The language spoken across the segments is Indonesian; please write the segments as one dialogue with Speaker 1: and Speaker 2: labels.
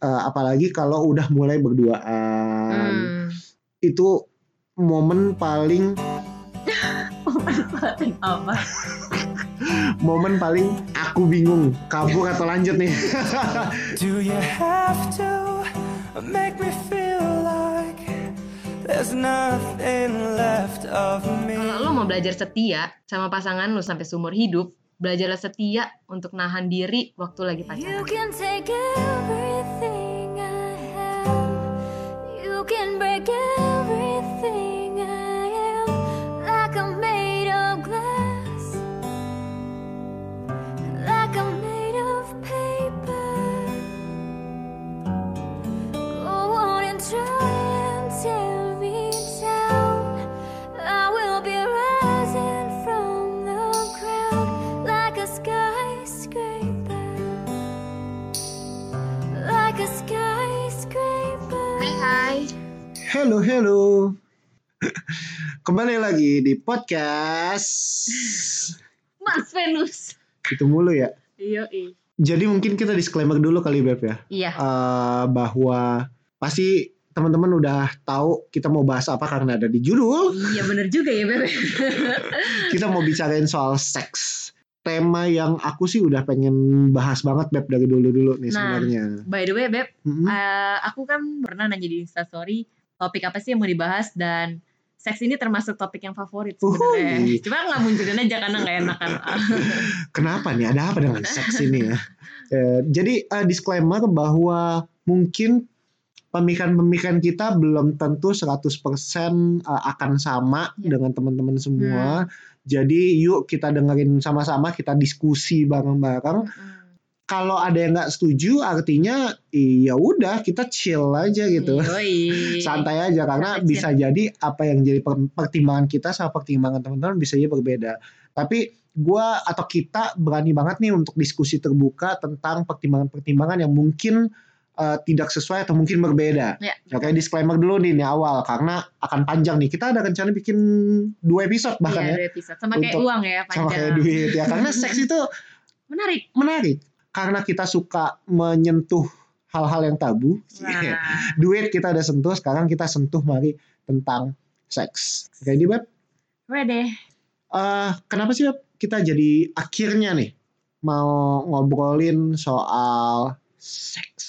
Speaker 1: Eh, apalagi kalau udah mulai berduaan.
Speaker 2: Hmm.
Speaker 1: Itu momen paling
Speaker 2: Manfaatin apa?
Speaker 1: momen paling aku bingung kabur atau lanjut nih.
Speaker 3: Do you have to make me feel like there's nothing left of me?
Speaker 2: Kalau lo mau belajar setia sama pasangan lo sampai seumur hidup, belajarlah setia untuk nahan diri waktu lagi
Speaker 4: You
Speaker 2: pacaran.
Speaker 4: can take everything
Speaker 1: Hello, hello. Kembali lagi di podcast.
Speaker 2: Mas Venus.
Speaker 1: Itu mulu ya.
Speaker 2: Iya,
Speaker 1: Jadi mungkin kita disclaimer dulu kali Beb ya.
Speaker 2: Iya.
Speaker 1: Eh, bahwa pasti teman-teman udah tahu kita mau bahas apa karena ada di judul.
Speaker 2: Iya bener juga ya Bebe.
Speaker 1: Kita mau bicarain soal seks. Tema yang aku sih udah pengen bahas banget Beb dari dulu-dulu nih
Speaker 2: Nah.
Speaker 1: sebenarnya.
Speaker 2: By the way Beb,
Speaker 1: Mm-mm.
Speaker 2: eh, aku kan pernah nanya di Instastory topik apa sih yang mau dibahas dan seks ini termasuk topik yang favorit sebenarnya.
Speaker 1: Uhuy.
Speaker 2: Cuma nggak munculin aja karena nggak enak kan.
Speaker 1: Kenapa nih? Ada apa dengan seks ini ya? Eh, jadi eh, disclaimer bahwa mungkin pemikiran-pemikiran kita belum tentu 100% eh, akan sama
Speaker 2: Ya.
Speaker 1: dengan teman-teman semua. Jadi yuk kita dengerin sama-sama, kita diskusi bareng-bareng.
Speaker 2: Mm-mm.
Speaker 1: Kalau ada yang nggak setuju, artinya ya udah kita chill aja gitu.
Speaker 2: Yoi.
Speaker 1: Santai aja karena
Speaker 2: Santai,
Speaker 1: bisa jadi apa yang jadi per- pertimbangan kita sama pertimbangan teman-teman bisa jadi berbeda. Tapi gua atau kita berani banget nih untuk diskusi terbuka tentang pertimbangan-pertimbangan yang mungkin eh, tidak sesuai atau mungkin berbeda.
Speaker 2: Ya,
Speaker 1: Oke, disclaimer dulu nih di awal karena akan panjang nih. Kita ada rencana bikin dua episode bahkan
Speaker 2: iya,
Speaker 1: ya.
Speaker 2: dua episode. Sama kayak
Speaker 1: Untuk-
Speaker 2: uang ya panjang.
Speaker 1: Sama kayak duit ya. Karena seks itu
Speaker 2: Menarik.
Speaker 1: menarik. Karena kita suka menyentuh hal-hal yang tabu.
Speaker 2: Nah,
Speaker 1: Duit kita udah sentuh, sekarang kita sentuh mari tentang seks. Ready, Beb?
Speaker 2: ready.
Speaker 1: Eh, kenapa sih Beb, kita jadi akhirnya nih mau ngobrolin soal seks?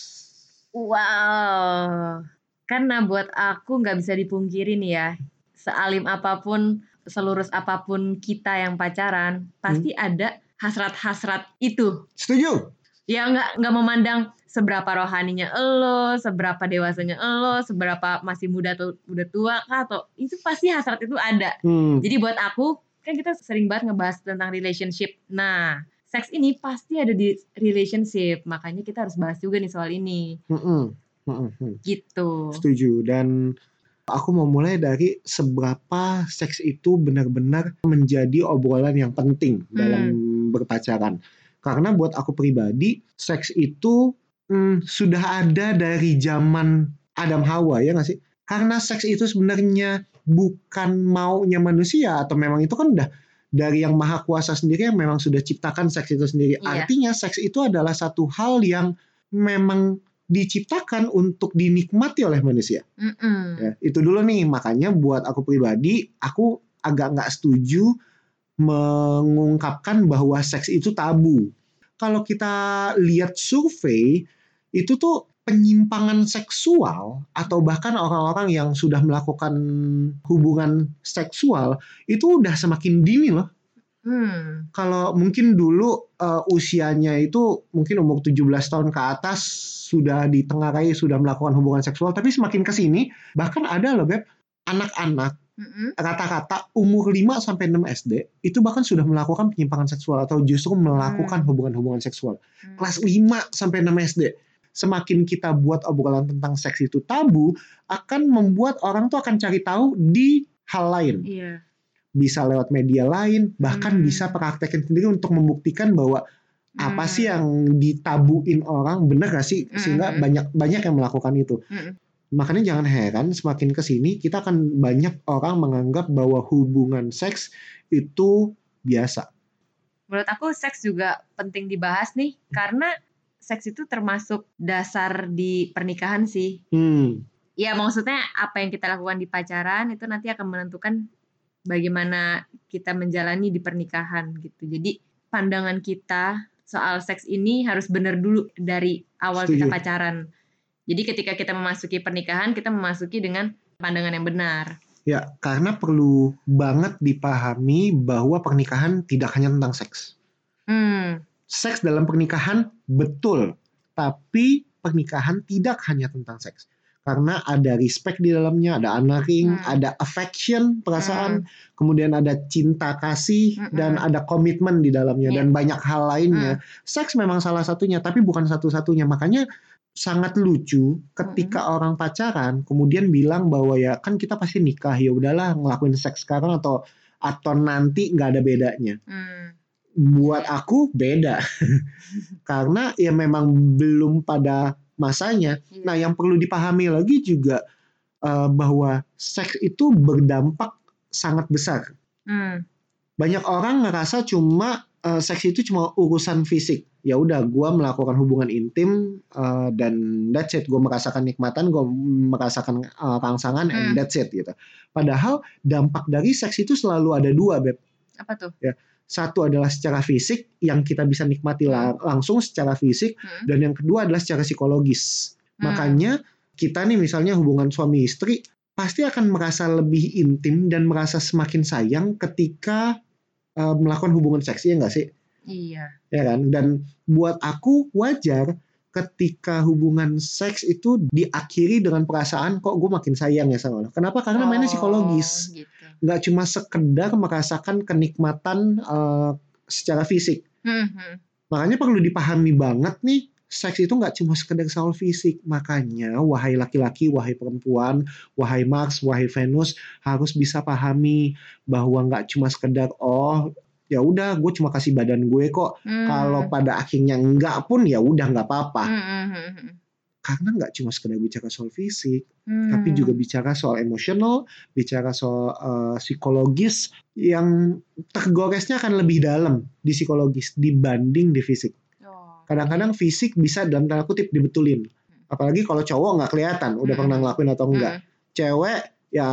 Speaker 2: Wow. Karena buat aku nggak bisa dipungkiri nih ya, sealim apa pun, selurus apa pun kita yang pacaran, pasti ada hasrat-hasrat itu.
Speaker 1: Setuju?
Speaker 2: Ya nggak nggak memandang seberapa rohaninya elo, seberapa dewasanya elo, seberapa masih muda atau udah tua kah, atau itu pasti hasrat itu ada.
Speaker 1: Hmm.
Speaker 2: Jadi buat aku kan kita sering banget ngebahas tentang relationship. Nah, seks ini pasti ada di relationship, makanya kita harus bahas juga nih soal ini.
Speaker 1: Mm-mm. Mm-mm.
Speaker 2: Gitu.
Speaker 1: Setuju. Dan aku mau mulai dari seberapa seks itu benar-benar menjadi obrolan yang penting dalam berpacaran. Karena buat aku pribadi, seks itu hmm, sudah ada dari zaman Adam Hawa ya nggak sih? Karena seks itu sebenarnya bukan maunya manusia atau memang itu kan udah dari yang maha kuasa sendiri yang memang sudah ciptakan seks itu sendiri.
Speaker 2: Iya.
Speaker 1: Artinya seks itu adalah satu hal yang memang diciptakan untuk dinikmati oleh manusia.
Speaker 2: Mm-mm.
Speaker 1: Ya, itu dulu nih makanya buat aku pribadi aku agak nggak setuju mengungkapkan bahwa seks itu tabu. Kalau kita lihat survei itu tuh penyimpangan seksual atau bahkan orang-orang yang sudah melakukan hubungan seksual itu udah semakin dini loh.
Speaker 2: Hmm.
Speaker 1: Kalau mungkin dulu eh, usianya itu mungkin umur 17 tahun ke atas sudah ditengarai sudah melakukan hubungan seksual tapi semakin ke sini bahkan ada loh Beb anak-anak
Speaker 2: Mm-mm.
Speaker 1: rata-rata umur 5 sampai 6 SD itu bahkan sudah melakukan penyimpangan seksual atau justru melakukan hubungan-hubungan seksual.
Speaker 2: Hmm.
Speaker 1: Kelas 5 sampai 6 SD. Semakin kita buat obrolan tentang seks itu tabu, akan membuat orang tuh akan cari tahu di hal lain.
Speaker 2: Iya.
Speaker 1: Bisa lewat media lain, bahkan
Speaker 2: Hmm.
Speaker 1: bisa praktekin sendiri untuk membuktikan bahwa apa
Speaker 2: Hmm.
Speaker 1: sih yang ditabuin orang bener gak sih sehingga
Speaker 2: Hmm.
Speaker 1: banyak banyak yang melakukan itu. Makanya jangan heran semakin ke sini kita akan banyak orang menganggap bahwa hubungan seks itu biasa.
Speaker 2: Menurut aku seks juga penting dibahas nih karena seks itu termasuk dasar di pernikahan sih.
Speaker 1: Hmm,
Speaker 2: Ya maksudnya apa yang kita lakukan di pacaran itu nanti akan menentukan bagaimana kita menjalani di pernikahan gitu. Jadi pandangan kita soal seks ini harus benar dulu dari awal kita
Speaker 1: Setuju.
Speaker 2: pacaran. Jadi ketika kita memasuki pernikahan kita memasuki dengan pandangan yang benar.
Speaker 1: ya karena perlu banget dipahami bahwa pernikahan tidak hanya tentang seks.
Speaker 2: Hmm,
Speaker 1: Seks dalam pernikahan betul, tapi pernikahan tidak hanya tentang seks. Karena ada respect di dalamnya, ada honoring,
Speaker 2: Hmm.
Speaker 1: ada affection, perasaan, kemudian ada cinta kasih
Speaker 2: Mm-mm.
Speaker 1: dan ada komitmen di dalamnya
Speaker 2: Iya.
Speaker 1: dan banyak hal lainnya. Seks memang salah satunya, tapi bukan satu-satunya. Makanya sangat lucu ketika orang pacaran kemudian bilang bahwa ya kan kita pasti nikah ya udahlah ngelakuin seks sekarang atau atau nanti nggak ada bedanya.
Speaker 2: hmm,
Speaker 1: Buat aku beda karena ya memang belum pada masanya.
Speaker 2: Iya.
Speaker 1: Nah yang perlu dipahami lagi juga eh, bahwa seks itu berdampak sangat besar
Speaker 2: hmm,
Speaker 1: banyak orang ngerasa cuma eh, seks itu cuma urusan fisik. Ya udah, gua melakukan hubungan intim eh, dan that's it. Gue merasakan nikmatan, gue merasakan eh, rangsangan, and
Speaker 2: Hmm.
Speaker 1: that's it gitu. Padahal dampak dari seks itu selalu ada dua, beb.
Speaker 2: apa tuh?
Speaker 1: Satu adalah secara fisik yang kita bisa nikmati la- langsung secara fisik,
Speaker 2: Hmm,
Speaker 1: dan yang kedua adalah secara psikologis.
Speaker 2: hmm,
Speaker 1: Makanya kita nih misalnya hubungan suami istri pasti akan merasa lebih intim dan merasa semakin sayang ketika eh, melakukan hubungan seks ya nggak sih?
Speaker 2: iya.
Speaker 1: Ya kan? Dan buat aku wajar ketika hubungan seks itu diakhiri dengan perasaan kok gue makin sayang ya sama lo. Kenapa? Karena mainnya
Speaker 2: Oh,
Speaker 1: psikologis.
Speaker 2: Gitu.
Speaker 1: Nggak cuma sekedar merasakan kenikmatan eh, secara fisik.
Speaker 2: Hmm, hmm.
Speaker 1: Makanya perlu dipahami banget nih, seks itu nggak cuma sekedar soal fisik. Makanya, wahai laki-laki, wahai perempuan, wahai Mars, wahai Venus, harus bisa pahami bahwa nggak cuma sekedar, oh ya udah gue cuma kasih badan gue kok.
Speaker 2: Hmm.
Speaker 1: Kalau pada akhirnya enggak pun ya udah nggak apa-apa.
Speaker 2: Hmm, hmm, hmm, hmm.
Speaker 1: Karena nggak cuma sekedar bicara soal fisik,
Speaker 2: Hmm.
Speaker 1: tapi juga bicara soal emosional, bicara soal eh, psikologis yang tergoresnya akan lebih dalam di psikologis dibanding di fisik. Kadang-kadang fisik bisa dalam tanda kutip dibetulin. Apalagi kalau cowok nggak kelihatan udah
Speaker 2: Hmm.
Speaker 1: pernah ngelakuin atau enggak.
Speaker 2: Hmm.
Speaker 1: Cewek ya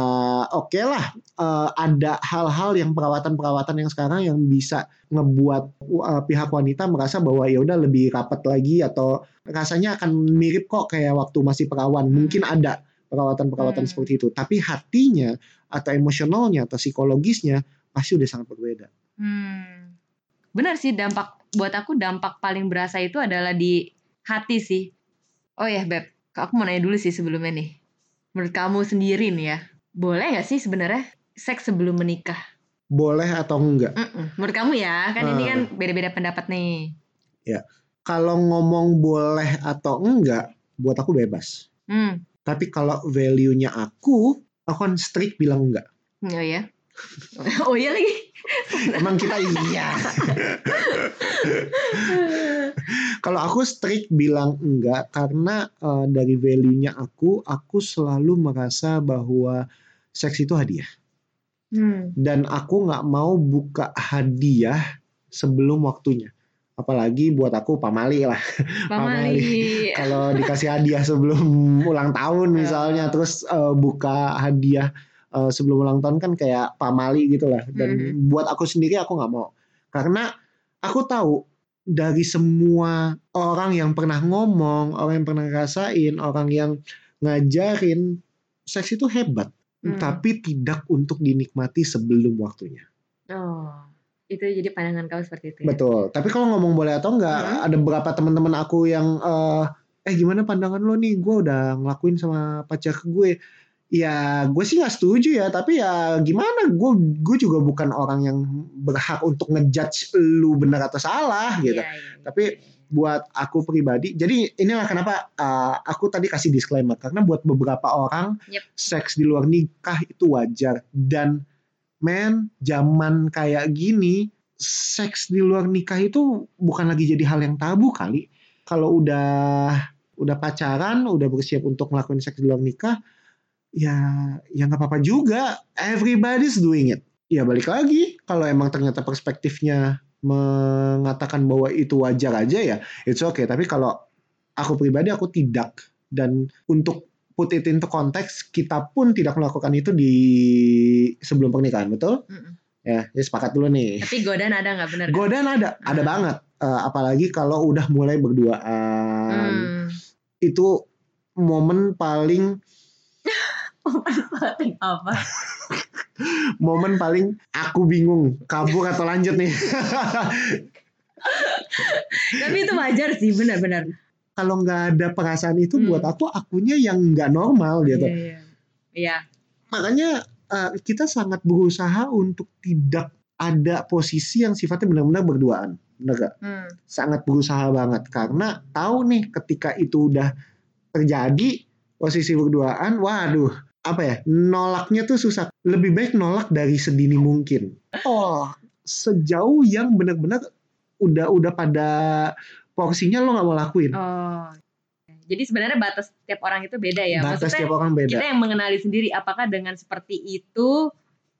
Speaker 1: oke lah eh, ada hal-hal yang perawatan-perawatan yang sekarang yang bisa ngebuat eh, pihak wanita merasa bahwa ya udah lebih rapat lagi atau rasanya akan mirip kok kayak waktu masih perawan. Mungkin ada perawatan-perawatan
Speaker 2: Hmm.
Speaker 1: seperti itu, tapi hatinya atau emosionalnya atau psikologisnya pasti udah sangat berbeda.
Speaker 2: Hmm. Benar sih dampak buat aku dampak paling berasa itu adalah di hati sih. Oh ya Beb, aku mau nanya dulu sih sebelumnya nih. Menurut kamu sendiri nih ya, boleh nggak sih sebenarnya seks sebelum menikah?
Speaker 1: Boleh atau enggak?
Speaker 2: Mm-mm. Menurut kamu ya, kan ini
Speaker 1: Hmm.
Speaker 2: kan beda-beda pendapat nih.
Speaker 1: Kalau ngomong boleh atau enggak, buat aku bebas.
Speaker 2: Hmm.
Speaker 1: Tapi kalau value-nya aku, aku kan strict bilang enggak.
Speaker 2: Oh ya. oh iya lagi.
Speaker 1: Emang kita iya. kalau aku strict bilang enggak karena eh, dari value-nya aku, aku selalu merasa bahwa seks itu hadiah.
Speaker 2: Hmm.
Speaker 1: Dan aku nggak mau buka hadiah sebelum waktunya. Apalagi buat aku pamali lah.
Speaker 2: Pamali.
Speaker 1: kalau dikasih hadiah sebelum ulang tahun misalnya terus eh, buka hadiah eh, sebelum ulang tahun kan kayak pamali gitu lah dan buat aku sendiri aku nggak mau karena aku tahu dari semua orang yang pernah ngomong orang yang pernah ngerasain orang yang ngajarin seks itu hebat
Speaker 2: Hmm.
Speaker 1: tapi tidak untuk dinikmati sebelum waktunya
Speaker 2: Oh, itu jadi pandangan kamu seperti itu. Ya?
Speaker 1: Betul. Tapi kalau ngomong boleh atau enggak,
Speaker 2: Hmm.
Speaker 1: ada beberapa teman-teman aku yang eh, eh gimana pandangan lo nih? Gue udah ngelakuin sama pacar gue. Ya gue sih nggak setuju ya. Tapi ya gimana? Gue gue juga bukan orang yang berhak untuk ngejudge lu benar atau salah gitu.
Speaker 2: Iya, iya, iya.
Speaker 1: Tapi buat aku pribadi, jadi inilah kenapa eh, aku tadi kasih disclaimer karena buat beberapa orang
Speaker 2: Yep.
Speaker 1: seks di luar nikah itu wajar dan men zaman kayak gini seks di luar nikah itu bukan lagi jadi hal yang tabu kali. Kalau udah udah pacaran, udah bersiap untuk ngelakuin seks di luar nikah, ya ya nggak apa-apa juga. Everybody's doing it. Ya balik lagi, kalau emang ternyata perspektifnya mengatakan bahwa itu wajar aja ya it's okay tapi kalau aku pribadi aku tidak dan untuk put it into konteks kita pun tidak melakukan itu di sebelum pernikahan betul
Speaker 2: Mm-mm.
Speaker 1: ya ya sepakat dulu nih
Speaker 2: Tapi godaan ada nggak bener? nggak?
Speaker 1: godaan ada ada
Speaker 2: Ah.
Speaker 1: banget Eh, apalagi kalau udah mulai berduaan
Speaker 2: Hmm.
Speaker 1: itu momen paling
Speaker 2: Paling apa?
Speaker 1: momen paling aku bingung kabur atau lanjut nih
Speaker 2: Tapi itu wajar sih, benar-benar.
Speaker 1: kalau nggak ada perasaan itu
Speaker 2: Hmm.
Speaker 1: buat aku akunya yang nggak normal gitu
Speaker 2: Iya, iya. Iya.
Speaker 1: makanya eh, kita sangat berusaha untuk tidak ada posisi yang sifatnya benar-benar berduaan benar gak?
Speaker 2: Hmm.
Speaker 1: sangat berusaha banget karena tahu nih ketika itu udah terjadi posisi berduaan waduh apa ya nolaknya tuh susah lebih baik nolak dari sedini mungkin tolak sejauh yang benar-benar udah udah pada porsinya lo nggak mau lakuin
Speaker 2: Oh. Jadi sebenarnya batas tiap orang itu beda ya.
Speaker 1: batas
Speaker 2: Maksudnya
Speaker 1: tiap orang beda
Speaker 2: kita yang mengenali sendiri apakah dengan seperti itu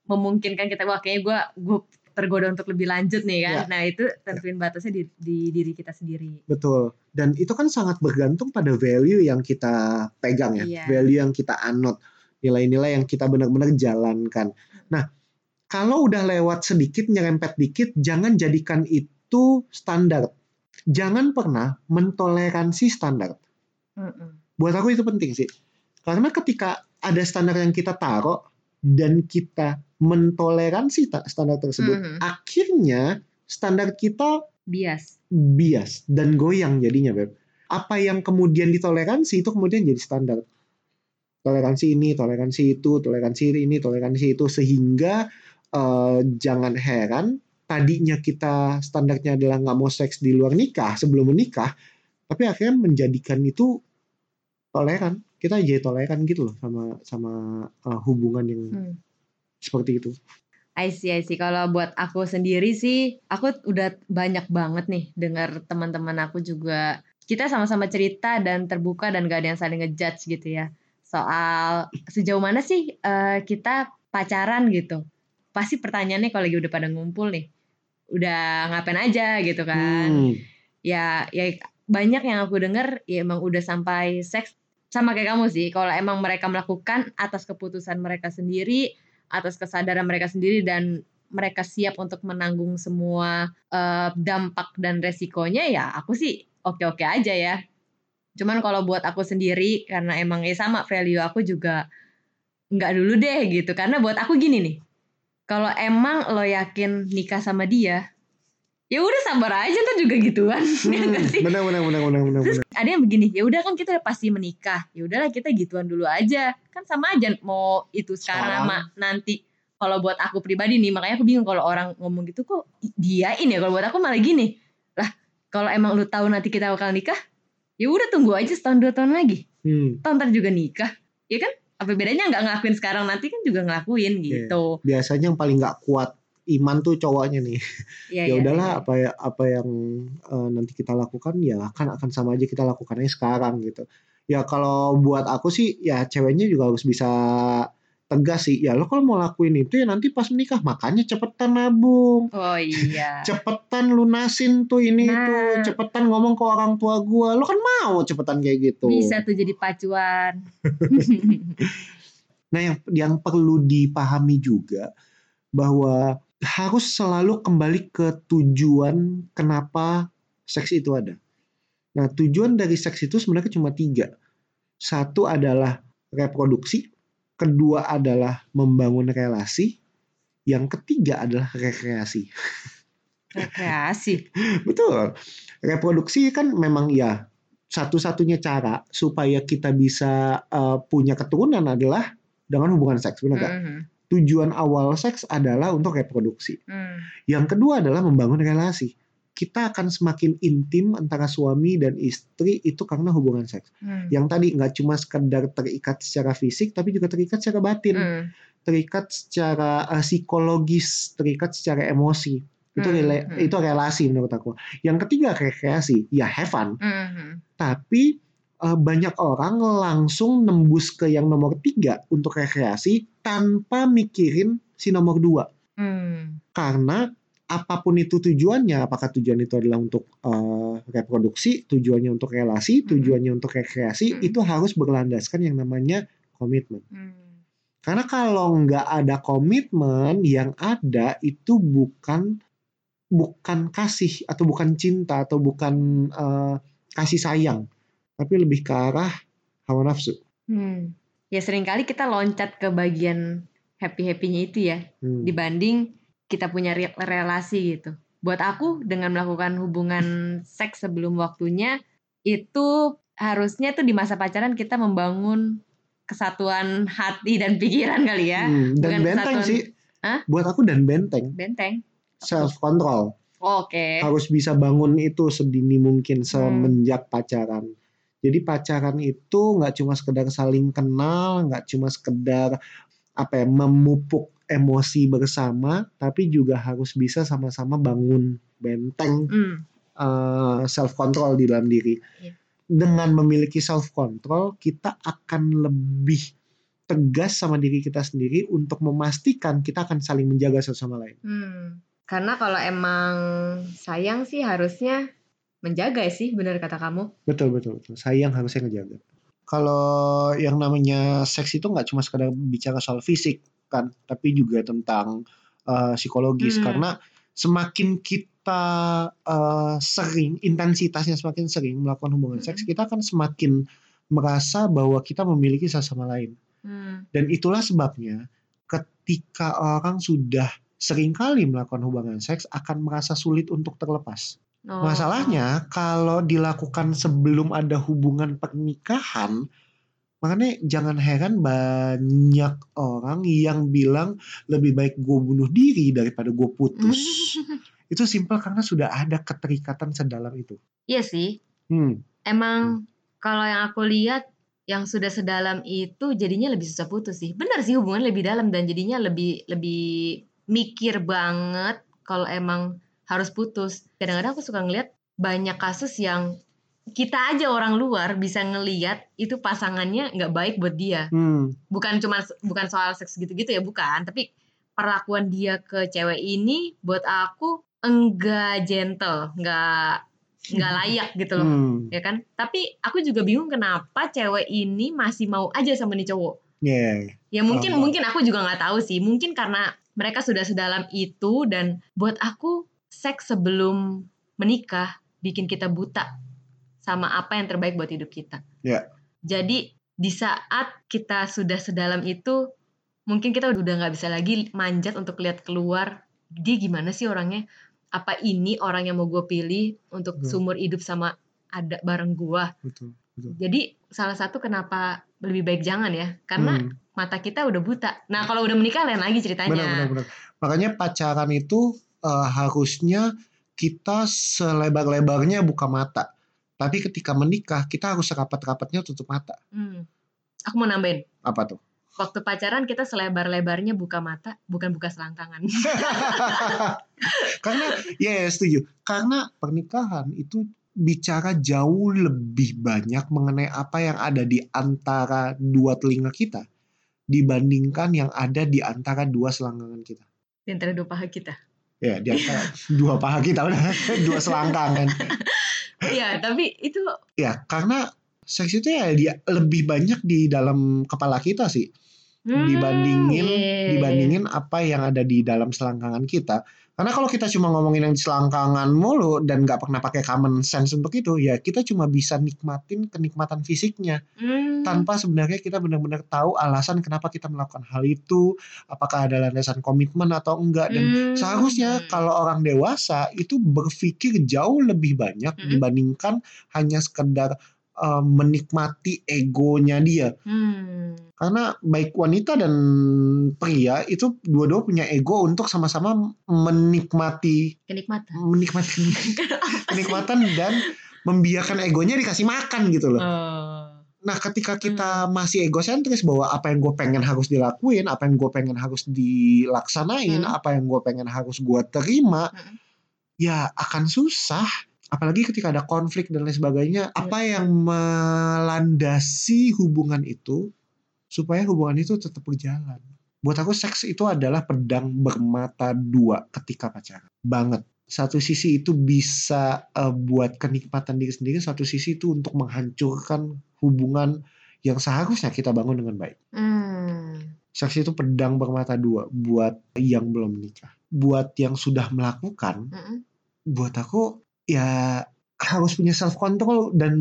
Speaker 2: memungkinkan kita wah kayaknya gue gue tergoda untuk lebih lanjut nih kan.
Speaker 1: Ya.
Speaker 2: Nah, itu tentuin batasnya di, di diri kita sendiri.
Speaker 1: Betul. Dan itu kan sangat bergantung pada value yang kita pegang ya.
Speaker 2: Iya.
Speaker 1: Value yang kita anut. Nilai-nilai yang kita benar-benar jalankan. Nah, kalau udah lewat sedikit, nyerempet dikit, jangan jadikan itu standar. Jangan pernah mentoleransi standar.
Speaker 2: Mm-mm.
Speaker 1: Buat aku itu penting sih. Karena ketika ada standar yang kita taruh dan kita mentoleransi ta- standar tersebut,
Speaker 2: Mhm.
Speaker 1: akhirnya standar kita
Speaker 2: Bias.
Speaker 1: bias dan goyang jadinya Beb. Apa yang kemudian ditoleransi itu kemudian jadi standar. Toleransi ini, toleransi itu, toleransi ini, toleransi itu sehingga eh, jangan heran tadinya kita standarnya adalah nggak mau seks di luar nikah sebelum menikah, tapi akhirnya menjadikan itu toleran. Kita jadi toleran gitu loh sama sama eh, hubungan yang
Speaker 2: Hmm.
Speaker 1: seperti itu.
Speaker 2: I see, I see. Kalau buat aku sendiri sih, aku udah banyak banget nih dengar teman-teman aku juga. Kita sama-sama cerita dan terbuka dan gak ada yang saling ngejudge gitu ya. Soal sejauh mana sih eh, kita pacaran gitu. Pasti pertanyaannya kalau lagi udah pada ngumpul nih, udah ngapain aja gitu kan.
Speaker 1: Hmm.
Speaker 2: Ya, ya banyak yang aku dengar ya emang udah sampai seks sama kayak kamu sih. Kalau emang mereka melakukan atas keputusan mereka sendiri, atas kesadaran mereka sendiri dan mereka siap untuk menanggung semua eh, dampak dan resikonya ya aku sih oke-oke aja ya. Cuman kalau buat aku sendiri karena emang ya sama value aku juga nggak dulu deh gitu. Karena buat aku gini nih. Kalau emang lo yakin nikah sama dia, ya udah sabar aja tuh juga gituan. Ya
Speaker 1: Hmm,
Speaker 2: sih?
Speaker 1: benar benar benar benar benar.
Speaker 2: Terus ada yang begini, ya udah kan kita udah pasti menikah. Ya udahlah kita gituan dulu aja. Kan sama aja mau itu sekarang
Speaker 1: Sekarang.
Speaker 2: sama nanti. Kalau buat aku pribadi nih, makanya aku bingung kalau orang ngomong gitu kok diain ya. Kalau buat aku malah gini. Lah, kalau emang lu tahu nanti kita bakal nikah, ya udah tunggu aja setahun dua tahun lagi.
Speaker 1: Hmm.
Speaker 2: Tahun juga nikah. Ya kan? Apa bedanya nggak ngelakuin sekarang nanti kan juga ngelakuin gitu.
Speaker 1: biasanya yang paling nggak kuat iman tuh cowoknya nih.
Speaker 2: Iya,
Speaker 1: ya
Speaker 2: iya,
Speaker 1: udahlah
Speaker 2: iya.
Speaker 1: apa ya apa yang eh, nanti kita lakukan ya kan akan sama aja kita lakukannya sekarang gitu. Ya kalau buat aku sih ya ceweknya juga harus bisa tegas sih. Ya lo kalau mau lakuin itu ya nanti pas menikah makanya cepetan nabung.
Speaker 2: Oh iya.
Speaker 1: Cepetan lunasin tuh ini
Speaker 2: Nah.
Speaker 1: itu, cepetan ngomong ke orang tua gua. Lo kan mau cepetan kayak gitu.
Speaker 2: Bisa tuh jadi pacuan.
Speaker 1: Nah, yang yang perlu dipahami juga bahwa harus selalu kembali ke tujuan kenapa seks itu ada. Nah, tujuan dari seks itu sebenarnya cuma tiga. Satu adalah reproduksi, kedua adalah membangun relasi, yang ketiga adalah rekreasi.
Speaker 2: Rekreasi.
Speaker 1: Betul. Reproduksi kan memang ya satu-satunya cara supaya kita bisa eh, punya keturunan adalah dengan hubungan seks, benar nggak?
Speaker 2: Mhm.
Speaker 1: Tujuan awal seks adalah untuk reproduksi.
Speaker 2: Hmm.
Speaker 1: Yang kedua adalah membangun relasi. Kita akan semakin intim antara suami dan istri itu karena hubungan seks.
Speaker 2: Hmm.
Speaker 1: Yang tadi nggak cuma sekedar terikat secara fisik, tapi juga terikat secara batin,
Speaker 2: Hmm.
Speaker 1: terikat secara eh, psikologis, terikat secara emosi. Itu
Speaker 2: Hmm,
Speaker 1: rela-
Speaker 2: hmm.
Speaker 1: itu relasi menurut aku. Yang ketiga rekreasi, ya have fun.
Speaker 2: Mhm.
Speaker 1: Tapi eh, banyak orang langsung nembus ke yang nomor tiga untuk rekreasi tanpa mikirin si nomor dua
Speaker 2: Hmm.
Speaker 1: karena apa pun itu tujuannya, apakah tujuan itu adalah untuk eh, reproduksi, tujuannya untuk relasi,
Speaker 2: Hmm.
Speaker 1: tujuannya untuk rekreasi,
Speaker 2: Hmm.
Speaker 1: itu harus berlandaskan yang namanya komitmen.
Speaker 2: Hmm.
Speaker 1: Karena kalau nggak ada komitmen, yang ada itu bukan bukan kasih atau bukan cinta atau bukan eh, kasih sayang, tapi lebih ke arah hawa nafsu.
Speaker 2: Hmm. Ya sering kali kita loncat ke bagian happy-happynya itu ya.
Speaker 1: Hmm.
Speaker 2: dibanding kita punya re- relasi gitu. Buat aku dengan melakukan hubungan seks sebelum waktunya itu harusnya tuh di masa pacaran kita membangun kesatuan hati dan pikiran kali ya.
Speaker 1: Hmm, Dan
Speaker 2: Bukan
Speaker 1: benteng
Speaker 2: kesatuan-
Speaker 1: sih.
Speaker 2: Hah?
Speaker 1: Buat aku dan benteng,
Speaker 2: Benteng.
Speaker 1: self control.
Speaker 2: Oke.
Speaker 1: harus bisa bangun itu sedini mungkin
Speaker 2: Hmm.
Speaker 1: semenjak pacaran. Jadi pacaran itu nggak cuma sekedar saling kenal, nggak cuma sekedar apa ya memupuk emosi bersama, tapi juga harus bisa sama-sama bangun benteng
Speaker 2: Hmm.
Speaker 1: self control di dalam diri.
Speaker 2: Iya.
Speaker 1: Dengan memiliki self control, kita akan lebih tegas sama diri kita sendiri untuk memastikan kita akan saling menjaga satu sama lain.
Speaker 2: Hmm. Karena kalau emang sayang sih harusnya menjaga sih, benar kata kamu.
Speaker 1: Betul betul betul. Sayang harusnya ngejaga. Kalau yang namanya seks itu nggak cuma sekedar bicara soal fisik kan, tapi juga tentang uh, psikologis.
Speaker 2: Hmm.
Speaker 1: Karena semakin kita uh, sering, intensitasnya semakin sering melakukan hubungan seks,
Speaker 2: Hmm.
Speaker 1: kita akan semakin merasa bahwa kita memiliki satu sama lain.
Speaker 2: Hmm.
Speaker 1: Dan itulah sebabnya ketika orang sudah sering kali melakukan hubungan seks akan merasa sulit untuk terlepas.
Speaker 2: Oh.
Speaker 1: Masalahnya kalau dilakukan sebelum ada hubungan pernikahan, makanya jangan heran banyak orang yang bilang lebih baik gue bunuh diri daripada gue putus. itu simpel karena sudah ada keterikatan sedalam itu.
Speaker 2: Iya sih.
Speaker 1: Hmm,
Speaker 2: Emang kalau yang aku lihat yang sudah sedalam itu jadinya lebih susah putus sih. Benar sih hubungan lebih dalam dan jadinya lebih lebih mikir banget kalau emang harus putus. Kadang-kadang aku suka ngeliat banyak kasus yang kita aja orang luar bisa ngeliat itu pasangannya nggak baik buat dia.
Speaker 1: hmm,
Speaker 2: Bukan cuma bukan soal seks gitu-gitu ya, bukan. Tapi perlakuan dia ke cewek ini buat aku enggak gentle, enggak nggak layak gitu loh
Speaker 1: hmm,
Speaker 2: ya kan tapi aku juga bingung kenapa cewek ini masih mau aja sama nih cowok
Speaker 1: yeah.
Speaker 2: ya mungkin
Speaker 1: Oh.
Speaker 2: mungkin aku juga nggak tahu sih mungkin karena mereka sudah sedalam itu dan buat aku seks sebelum menikah bikin kita buta sama apa yang terbaik buat hidup kita
Speaker 1: Ya.
Speaker 2: jadi di saat kita sudah sedalam itu mungkin kita udah nggak bisa lagi manjat untuk lihat keluar dia gimana sih orangnya apa ini orang yang mau gue pilih untuk
Speaker 1: Betul.
Speaker 2: seumur hidup sama ada bareng
Speaker 1: betul.
Speaker 2: jadi salah satu kenapa lebih baik jangan ya karena
Speaker 1: Hmm.
Speaker 2: mata kita udah buta nah kalau udah menikah lain lagi ceritanya
Speaker 1: Benar, benar, benar. Makanya pacaran itu eh, harusnya kita selebar-lebarnya buka mata. Tapi ketika menikah, kita harus serapat-rapatnya tutup mata.
Speaker 2: Hmm. aku mau nambahin
Speaker 1: Apa tuh?
Speaker 2: waktu pacaran kita selebar-lebarnya buka mata bukan buka selangkangan
Speaker 1: Karena, ya ya, setuju. Karena pernikahan itu bicara jauh lebih banyak mengenai apa yang ada di antara dua telinga kita dibandingkan yang ada di antara dua selangkangan kita.
Speaker 2: di antara dua paha kita
Speaker 1: Ya, di antara dua paha kita dua selangkangan.
Speaker 2: Iya tapi itu
Speaker 1: Ya, karena seks itu ya dia lebih banyak di dalam kepala kita sih
Speaker 2: hmm,
Speaker 1: dibandingin
Speaker 2: iya.
Speaker 1: dibandingin apa yang ada di dalam selangkangan kita. Karena kalau kita cuma ngomongin yang di selangkangan mulu dan nggak pernah pakai common sense untuk itu, ya kita cuma bisa nikmatin kenikmatan fisiknya.
Speaker 2: Hmm,
Speaker 1: tanpa sebenarnya kita benar-benar tahu alasan kenapa kita melakukan hal itu, apakah ada landasan komitmen atau enggak. Dan
Speaker 2: hmm,
Speaker 1: Seharusnya kalau orang dewasa itu berpikir jauh lebih banyak
Speaker 2: Mm-mm.
Speaker 1: dibandingkan hanya sekedar uh, menikmati egonya dia.
Speaker 2: hmm,
Speaker 1: Karena baik wanita dan pria itu dua-dua punya ego untuk sama-sama menikmati
Speaker 2: kenikmatan
Speaker 1: menikmati kenikmatan dan membiarkan egonya dikasih makan gitu loh.
Speaker 2: oh.
Speaker 1: Nah, ketika kita masih egosentris bahwa apa yang gue pengen harus dilakuin, apa yang gue pengen harus dilaksanain,
Speaker 2: Hmm.
Speaker 1: apa yang gue pengen harus gue terima,
Speaker 2: Hmm.
Speaker 1: ya akan susah. Apalagi ketika ada konflik dan lain sebagainya. Apa yang melandasi hubungan itu supaya hubungan itu tetap berjalan. buat aku seks itu adalah pedang bermata dua ketika pacaran banget satu sisi itu bisa eh, buat kenikmatan diri sendiri satu sisi itu untuk menghancurkan hubungan yang seharusnya kita bangun dengan baik
Speaker 2: Hmm.
Speaker 1: seks itu pedang bermata dua buat yang belum menikah buat yang sudah melakukan
Speaker 2: Mm-mm.
Speaker 1: buat aku ya harus punya self control dan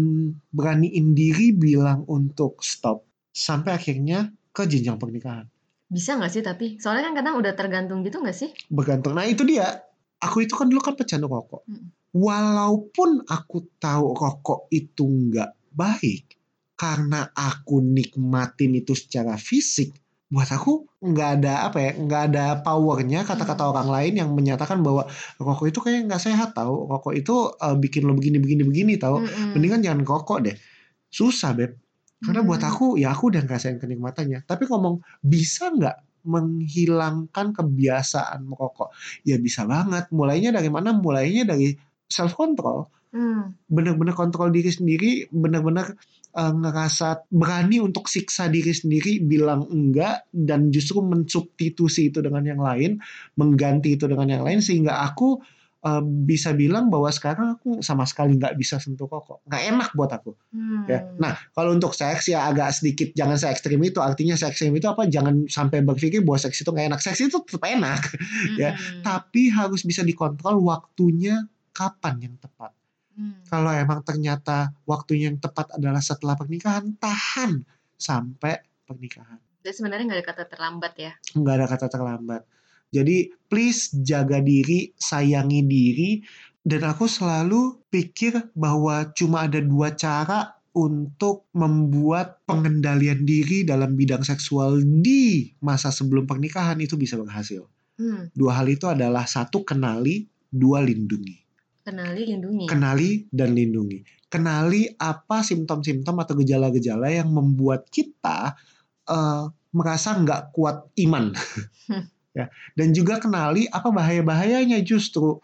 Speaker 1: beraniin diri bilang untuk stop sampai akhirnya ke jenjang pernikahan
Speaker 2: Bisa nggak sih tapi? Soalnya kan kadang udah tergantung gitu nggak sih?
Speaker 1: bergantung nah itu dia aku itu kan dulu kan pecandu rokok
Speaker 2: Mm.
Speaker 1: walaupun aku tahu rokok itu nggak baik karena aku nikmatin itu secara fisik buat aku nggak ada apa ya nggak ada powernya kata-kata
Speaker 2: Hmm.
Speaker 1: orang lain yang menyatakan bahwa rokok itu kayak nggak sehat tahu rokok itu eh, bikin lo begini begini begini tahu
Speaker 2: Mm-mm.
Speaker 1: mendingan jangan rokok deh. Susah beb. Karena buat
Speaker 2: Hmm.
Speaker 1: aku ya aku udah ngerasain kenikmatannya. Tapi ngomong bisa nggak menghilangkan kebiasaan merokok? Ya bisa banget. Mulainya dari mana? Mulainya dari self control
Speaker 2: Hmm.
Speaker 1: benar-benar kontrol diri sendiri benar-benar eh, ngerasa berani untuk siksa diri sendiri bilang enggak dan justru mensubstitusi itu dengan yang lain mengganti itu dengan yang lain sehingga aku eh, bisa bilang bahwa sekarang aku sama sekali nggak bisa sentuh rokok nggak enak buat aku
Speaker 2: Hmm.
Speaker 1: ya. Nah, kalau untuk seks ya agak sedikit jangan se ekstrim itu. Artinya se ekstrim itu apa? Jangan sampai berpikir bahwa seks itu nggak enak. Seks itu tetap enak, ya.
Speaker 2: Mm-mm.
Speaker 1: tapi harus bisa dikontrol waktunya kapan yang tepat.
Speaker 2: Hmm.
Speaker 1: Kalau emang ternyata waktunya yang tepat adalah setelah pernikahan, tahan sampai pernikahan.
Speaker 2: Jadi sebenarnya nggak ada kata terlambat ya.
Speaker 1: Nggak ada kata terlambat. Jadi please jaga diri, sayangi diri, dan aku selalu pikir bahwa cuma ada dua cara untuk membuat pengendalian diri dalam bidang seksual di masa sebelum pernikahan itu bisa berhasil.
Speaker 2: Hmm.
Speaker 1: Dua hal itu adalah satu kenali, dua lindungi.
Speaker 2: Kenali, lindungi.
Speaker 1: Kenali dan lindungi. Kenali apa simptom-simptom atau gejala-gejala yang membuat kita eh, merasa nggak kuat iman. ya. Dan juga kenali apa bahaya-bahayanya justru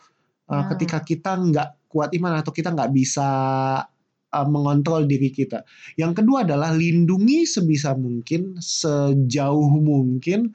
Speaker 1: eh,
Speaker 2: Hmm.
Speaker 1: ketika kita nggak kuat iman atau kita nggak bisa eh, mengontrol diri kita. Yang kedua adalah lindungi sebisa mungkin, sejauh mungkin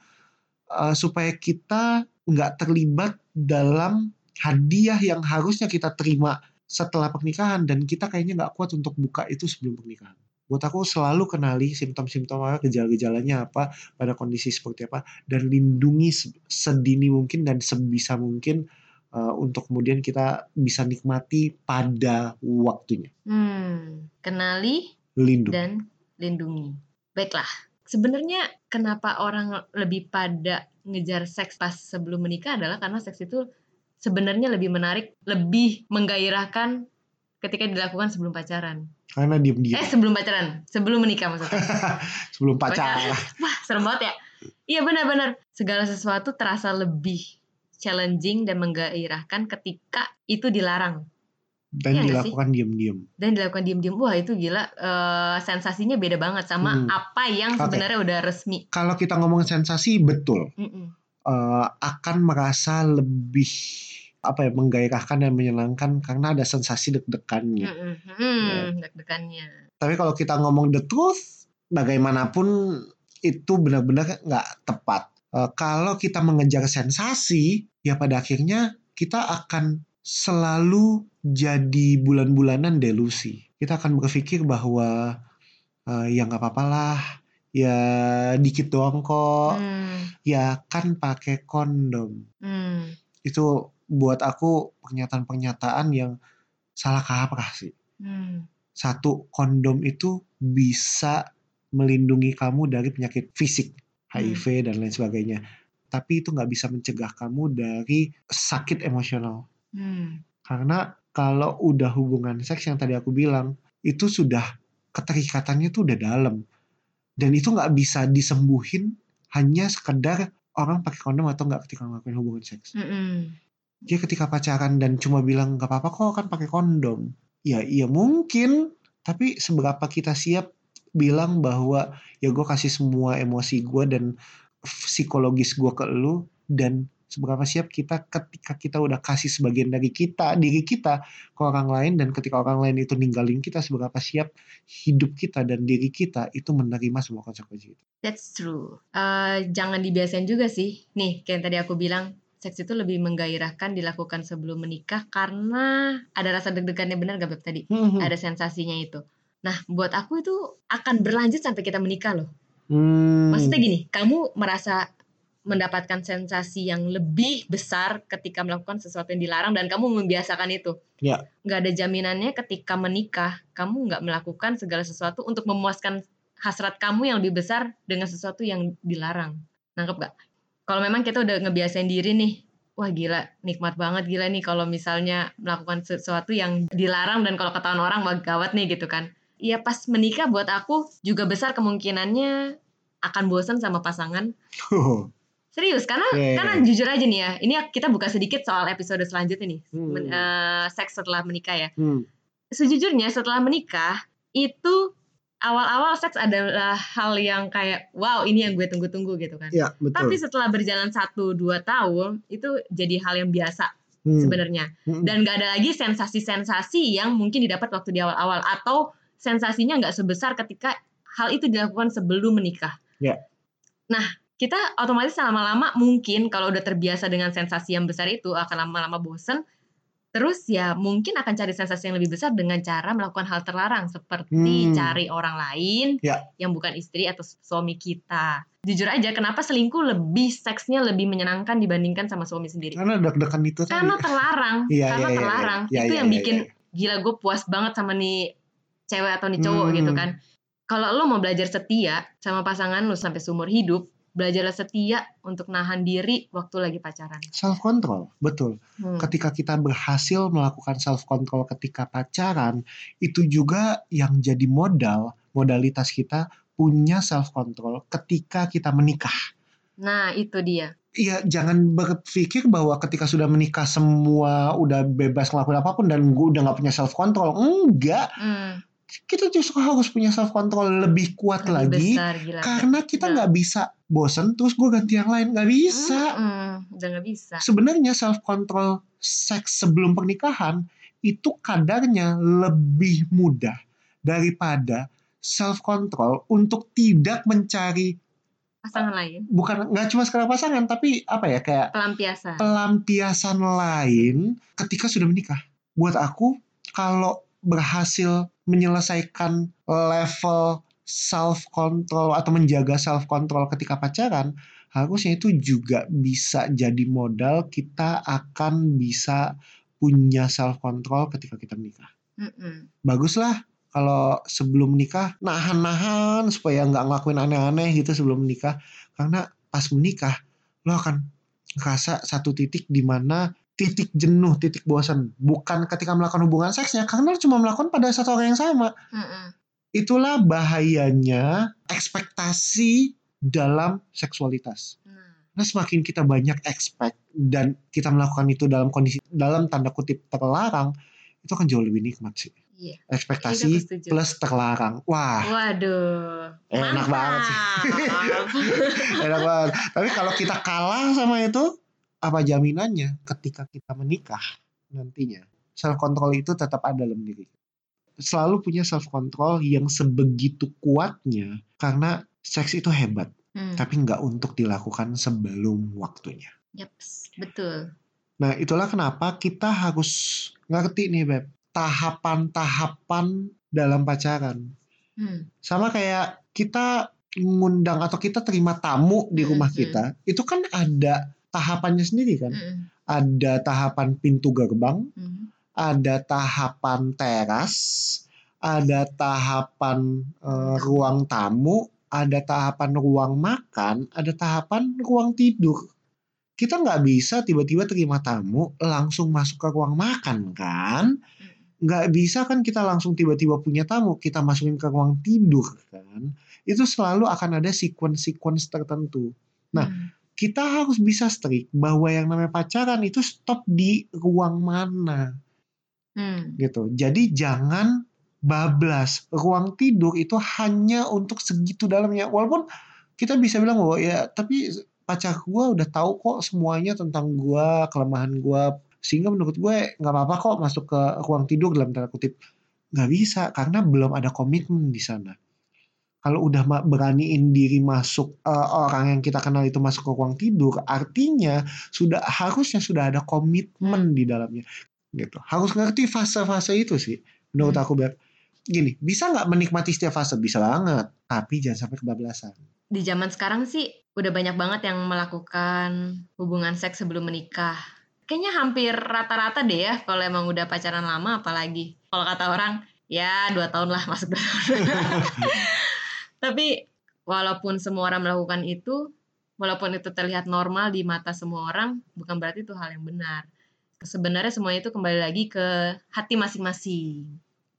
Speaker 1: eh, supaya kita nggak terlibat dalam hadiah yang harusnya kita terima setelah pernikahan dan kita kayaknya nggak kuat untuk buka itu sebelum pernikahan. Buat aku selalu kenali simptom-simptom apa, gejala-gejalanya apa, pada kondisi seperti apa, dan lindungi se- sedini mungkin dan sebisa mungkin uh, untuk kemudian kita bisa nikmati pada waktunya.
Speaker 2: Hmm. Kenali
Speaker 1: Lindungi.
Speaker 2: dan lindungi. Baiklah. Sebenarnya kenapa orang lebih pada ngejar seks pas sebelum menikah adalah karena seks itu sebenarnya lebih menarik, lebih menggairahkan ketika dilakukan sebelum pacaran.
Speaker 1: Karena
Speaker 2: Eh,
Speaker 1: diam-diam
Speaker 2: sebelum pacaran, sebelum menikah maksudnya.
Speaker 1: sebelum pacaran.
Speaker 2: Wah, serem banget ya. Iya benar-benar. Segala sesuatu terasa lebih challenging dan menggairahkan ketika itu dilarang
Speaker 1: Dan
Speaker 2: sih?
Speaker 1: dilakukan diam-diam.
Speaker 2: dan dilakukan diem-diem. Wah, itu gila. Eh, sensasinya beda banget sama
Speaker 1: Hmm.
Speaker 2: apa yang
Speaker 1: Oke.
Speaker 2: sebenarnya udah resmi.
Speaker 1: Kalau kita ngomong sensasi, betul.
Speaker 2: Mm-mm.
Speaker 1: uh, akan merasa lebih apa ya menggairahkan dan menyenangkan karena ada sensasi deg-degannya. Ya.
Speaker 2: Hmm, deg-degannya.
Speaker 1: Tapi kalau kita ngomong the truth, bagaimanapun itu benar-benar nggak tepat. Uh, kalau kita mengejar sensasi, ya pada akhirnya kita akan selalu jadi bulan-bulanan delusi. Kita akan berpikir bahwa uh, ya nggak apa-apa lah, ya dikit doang kok,
Speaker 2: Hmm.
Speaker 1: ya kan pakai kondom.
Speaker 2: Hmm.
Speaker 1: Itu buat aku pernyataan-pernyataan yang salah kaprah sih.
Speaker 2: Hmm.
Speaker 1: Satu, kondom itu bisa melindungi kamu dari penyakit fisik, HIV dan lain sebagainya. Tapi itu nggak bisa mencegah kamu dari sakit emosional.
Speaker 2: Hmm.
Speaker 1: Karena kalau udah hubungan seks yang tadi aku bilang, itu sudah keterikatannya tuh udah dalam. Dan itu nggak bisa disembuhin hanya sekedar orang pakai kondom atau nggak ketika ngelakuin hubungan seks.
Speaker 2: Mm-mm.
Speaker 1: Dia ketika pacaran dan cuma bilang nggak apa-apa kok kan pakai kondom. Ya iya mungkin, tapi seberapa kita siap bilang bahwa ya gue kasih semua emosi gue dan psikologis gue ke lu dan seberapa siap kita ketika kita udah kasih sebagian dari kita diri kita ke orang lain dan ketika orang lain itu ninggalin kita seberapa siap hidup kita dan diri kita itu menerima semua konsekuensi itu
Speaker 2: That's true. Eh, jangan dibiasain juga sih. Nih, kayak yang tadi aku bilang, seks itu lebih menggairahkan dilakukan sebelum menikah karena ada rasa deg-degannya benar gak Beb tadi?
Speaker 1: Hmm,
Speaker 2: Ada sensasinya itu. Nah, buat aku itu akan berlanjut sampai kita menikah loh.
Speaker 1: Hmm.
Speaker 2: Maksudnya gini, kamu merasa mendapatkan sensasi yang lebih besar ketika melakukan sesuatu yang dilarang dan kamu membiasakan itu.
Speaker 1: Ya.
Speaker 2: Nggak ada jaminannya ketika menikah, kamu nggak melakukan segala sesuatu untuk memuaskan hasrat kamu yang lebih besar dengan sesuatu yang dilarang. Nangkep nggak? Kalau memang kita udah ngebiasain diri nih, wah gila, nikmat banget gila nih kalau misalnya melakukan sesuatu yang dilarang dan kalau ketahuan orang wah gawat nih gitu kan. Iya pas menikah buat aku juga besar kemungkinannya akan bosan sama pasangan Serius, karena
Speaker 1: iya,
Speaker 2: karena jujur aja nih ya, ini kita buka sedikit soal episode selanjutnya nih,
Speaker 1: Hmm.
Speaker 2: Men- eh, seks setelah menikah ya.
Speaker 1: Hmm.
Speaker 2: Sejujurnya setelah menikah itu awal-awal seks adalah hal yang kayak wow ini yang gue tunggu-tunggu gitu kan.
Speaker 1: Ya, betul.
Speaker 2: Tapi setelah berjalan 1-2 tahun itu jadi hal yang biasa
Speaker 1: Hmm.
Speaker 2: sebenarnya.
Speaker 1: Hmm.
Speaker 2: Dan gak ada lagi sensasi-sensasi yang mungkin didapat waktu di awal-awal atau sensasinya nggak sebesar ketika hal itu dilakukan sebelum menikah.
Speaker 1: Ya.
Speaker 2: Nah, kita otomatis lama-lama mungkin kalau udah terbiasa dengan sensasi yang besar itu akan lama-lama bosen. Terus ya mungkin akan cari sensasi yang lebih besar dengan cara melakukan hal terlarang seperti
Speaker 1: Hmm.
Speaker 2: cari orang lain
Speaker 1: Ya.
Speaker 2: yang bukan istri atau suami kita. Jujur aja, kenapa selingkuh lebih seksnya lebih menyenangkan dibandingkan sama suami sendiri?
Speaker 1: Karena deg-degan itu tadi.
Speaker 2: Karena terlarang,
Speaker 1: Iya,
Speaker 2: karena
Speaker 1: iya, iya,
Speaker 2: terlarang.
Speaker 1: iya. Iya,
Speaker 2: itu
Speaker 1: iya,
Speaker 2: yang
Speaker 1: iya,
Speaker 2: bikin
Speaker 1: iya.
Speaker 2: gila gue puas banget sama nih cewek atau nih cowok
Speaker 1: Hmm.
Speaker 2: gitu kan. Kalau lo mau belajar setia sama pasangan lo sampai seumur hidup, belajarlah setia untuk nahan diri waktu lagi pacaran.
Speaker 1: self control, betul.
Speaker 2: Hmm.
Speaker 1: Ketika kita berhasil melakukan self control ketika pacaran, itu juga yang jadi modal, modalitas kita punya self control ketika kita menikah.
Speaker 2: Nah, itu dia.
Speaker 1: Iya, jangan berpikir bahwa ketika sudah menikah semua udah bebas ngelakuin apa pun dan gue udah nggak punya self control. Enggak,
Speaker 2: Hmm,
Speaker 1: kita justru harus punya self control lebih kuat
Speaker 2: lebih
Speaker 1: lagi
Speaker 2: besar gila.
Speaker 1: karena kita
Speaker 2: Nah.
Speaker 1: nggak bisa bosen terus gue ganti yang lain nggak bisa.
Speaker 2: Mm-mm, udah nggak bisa.
Speaker 1: Sebenarnya self control seks sebelum pernikahan itu kadarnya lebih mudah daripada self control untuk tidak mencari
Speaker 2: Pasangan lain,
Speaker 1: bukan nggak cuma sekedar pasangan tapi apa ya kayak
Speaker 2: pelampiasan.
Speaker 1: pelampiasan lain ketika sudah menikah. Buat aku, kalau berhasil menyelesaikan level self control atau menjaga self control ketika pacaran, harusnya itu juga bisa jadi modal kita akan bisa punya self control ketika kita menikah.
Speaker 2: Mm-mm.
Speaker 1: Baguslah kalau sebelum menikah nahan-nahan supaya nggak ngelakuin aneh-aneh gitu sebelum menikah karena pas menikah lo akan ngerasa satu titik di mana titik jenuh, titik bosan bukan ketika melakukan hubungan seksnya karena lo cuma melakukan pada satu orang yang sama.
Speaker 2: Mm-mm.
Speaker 1: Itulah bahayanya ekspektasi dalam seksualitas.
Speaker 2: Nah,
Speaker 1: Nah, semakin kita banyak expect dan kita melakukan itu dalam kondisi dalam tanda kutip terlarang, itu akan jauh lebih nikmat sih.
Speaker 2: Iya. Itu
Speaker 1: Ekspektasi
Speaker 2: setuju.
Speaker 1: plus terlarang. Wah,
Speaker 2: Waduh.
Speaker 1: Enak
Speaker 2: mantap.
Speaker 1: banget sih. enak banget. Tapi kalau kita kalah sama itu, apa jaminannya ketika kita menikah nantinya? Self control itu tetap ada dalam diri. Selalu punya self control yang sebegitu kuatnya karena seks itu hebat,
Speaker 2: Hmm,
Speaker 1: tapi nggak untuk dilakukan sebelum waktunya.
Speaker 2: yaps, betul.
Speaker 1: Nah, itulah kenapa kita harus ngerti nih, Beb, tahapan-tahapan dalam pacaran.
Speaker 2: Hmm,
Speaker 1: Sama kayak kita ngundang atau kita terima tamu di rumah
Speaker 2: mm.
Speaker 1: kita, itu kan ada tahapannya sendiri kan.
Speaker 2: mm-mm,
Speaker 1: Ada tahapan pintu gerbang,
Speaker 2: mm.
Speaker 1: ada tahapan teras, ada tahapan eh, ruang tamu, ada tahapan ruang makan, ada tahapan ruang tidur. Kita nggak bisa tiba-tiba terima tamu langsung masuk ke ruang makan kan? Nggak bisa kan kita langsung tiba-tiba punya tamu kita masukin ke ruang tidur kan? Itu selalu akan ada sequence-sequence tertentu. Nah,
Speaker 2: Hmm,
Speaker 1: Kita harus bisa strict bahwa yang namanya pacaran itu stop di ruang mana
Speaker 2: hmm,
Speaker 1: gitu. Jadi jangan bablas. Ruang tidur itu hanya untuk segitu dalamnya. Walaupun kita bisa bilang bahwa ya tapi pacar gue udah tahu kok semuanya tentang gue kelemahan gue sehingga menurut gue nggak apa-apa kok masuk ke ruang tidur dalam tanda kutip nggak bisa karena belum ada komitmen di sana kalau udah beraniin diri masuk eh, orang yang kita kenal itu masuk ke ruang tidur artinya sudah harusnya sudah ada komitmen di dalamnya gitu harus ngerti fase-fase itu sih menurut
Speaker 2: Hmm.
Speaker 1: aku Beb. gini bisa nggak menikmati setiap fase bisa banget tapi jangan sampai kebablasan
Speaker 2: Di zaman sekarang sih udah banyak banget yang melakukan hubungan seks sebelum menikah. Kayaknya hampir rata-rata deh ya kalau emang udah pacaran lama apalagi. Kalau kata orang ya dua tahun lah masuk dua tahun. Tapi walaupun semua orang melakukan itu, walaupun itu terlihat normal di mata semua orang, bukan berarti itu hal yang benar. Sebenarnya semuanya itu kembali lagi ke hati masing-masing.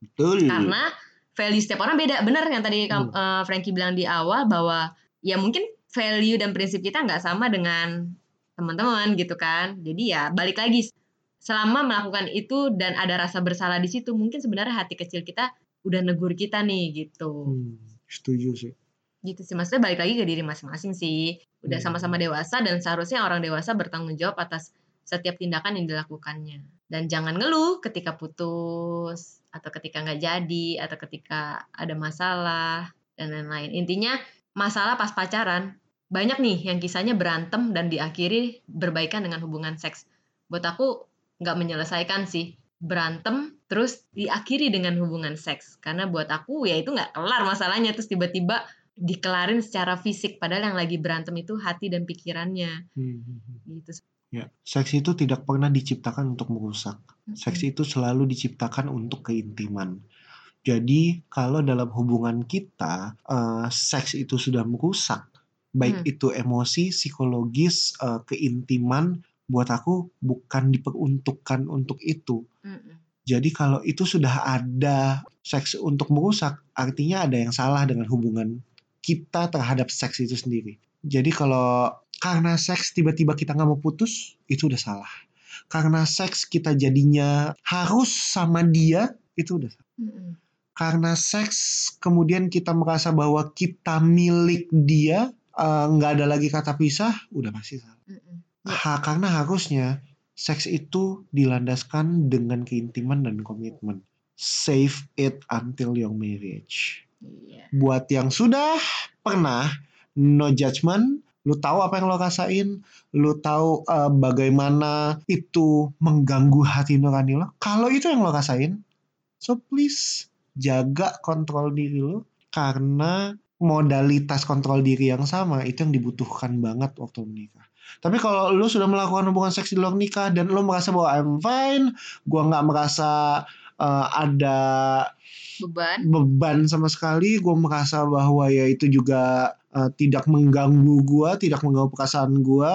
Speaker 1: betul
Speaker 2: Karena value setiap orang beda. Benar yang tadi kam- eh, Frankie bilang di awal bahwa ya mungkin value dan prinsip kita nggak sama dengan teman-teman gitu kan. Jadi ya balik lagi selama melakukan itu dan ada rasa bersalah di situ, mungkin sebenarnya hati kecil kita udah negur kita nih gitu.
Speaker 1: Hmm, setuju sih
Speaker 2: Gitu sih maksudnya balik lagi ke diri masing-masing sih. Udah
Speaker 1: Hmm.
Speaker 2: sama-sama dewasa dan seharusnya orang dewasa bertanggung jawab atas setiap tindakan yang dilakukannya. Dan jangan ngeluh ketika putus atau ketika nggak jadi atau ketika ada masalah dan lain-lain. Intinya masalah pas pacaran banyak nih yang kisahnya berantem dan diakhiri berbaikan dengan hubungan seks. Buat aku nggak menyelesaikan sih berantem terus diakhiri dengan hubungan seks karena buat aku ya itu nggak kelar masalahnya terus tiba-tiba dikelarin secara fisik padahal yang lagi berantem itu hati dan pikirannya
Speaker 1: Hmm.
Speaker 2: gitu.
Speaker 1: Ya, seks itu tidak pernah diciptakan untuk merusak. Seks itu selalu diciptakan untuk keintiman. Jadi, kalau dalam hubungan kita, eh, seks itu sudah merusak, baik
Speaker 2: Hmm.
Speaker 1: itu emosi, psikologis, eh, keintiman, buat aku bukan diperuntukkan untuk itu.
Speaker 2: Mm-mm.
Speaker 1: Jadi, kalau itu sudah ada seks untuk merusak, artinya ada yang salah dengan hubungan kita terhadap seks itu sendiri. Jadi, kalau karena seks tiba-tiba kita nggak mau putus, itu udah salah. Karena seks kita jadinya harus sama dia, itu udah salah.
Speaker 2: Mm-mm.
Speaker 1: Karena seks kemudian kita merasa bahwa kita milik dia, eh, nggak ada lagi kata pisah, udah pasti salah.
Speaker 2: Mm-mm.
Speaker 1: Ha, karena harusnya seks itu dilandaskan dengan keintiman dan komitmen. Save it until your marriage.
Speaker 2: Iya.
Speaker 1: Buat yang sudah pernah no judgment, lu tahu apa yang lo rasain, lu tahu eh, bagaimana itu mengganggu hati nurani lo. Kalau itu yang lo rasain, so please jaga kontrol diri lo karena modalitas kontrol diri yang sama itu yang dibutuhkan banget waktu menikah. Tapi kalau lu sudah melakukan hubungan seks di luar nikah dan lu merasa bahwa I'm fine, gua nggak merasa eh, ada
Speaker 2: Beban.
Speaker 1: beban sama sekali gue merasa bahwa ya itu juga uh, tidak mengganggu gue tidak mengganggu perasaan gue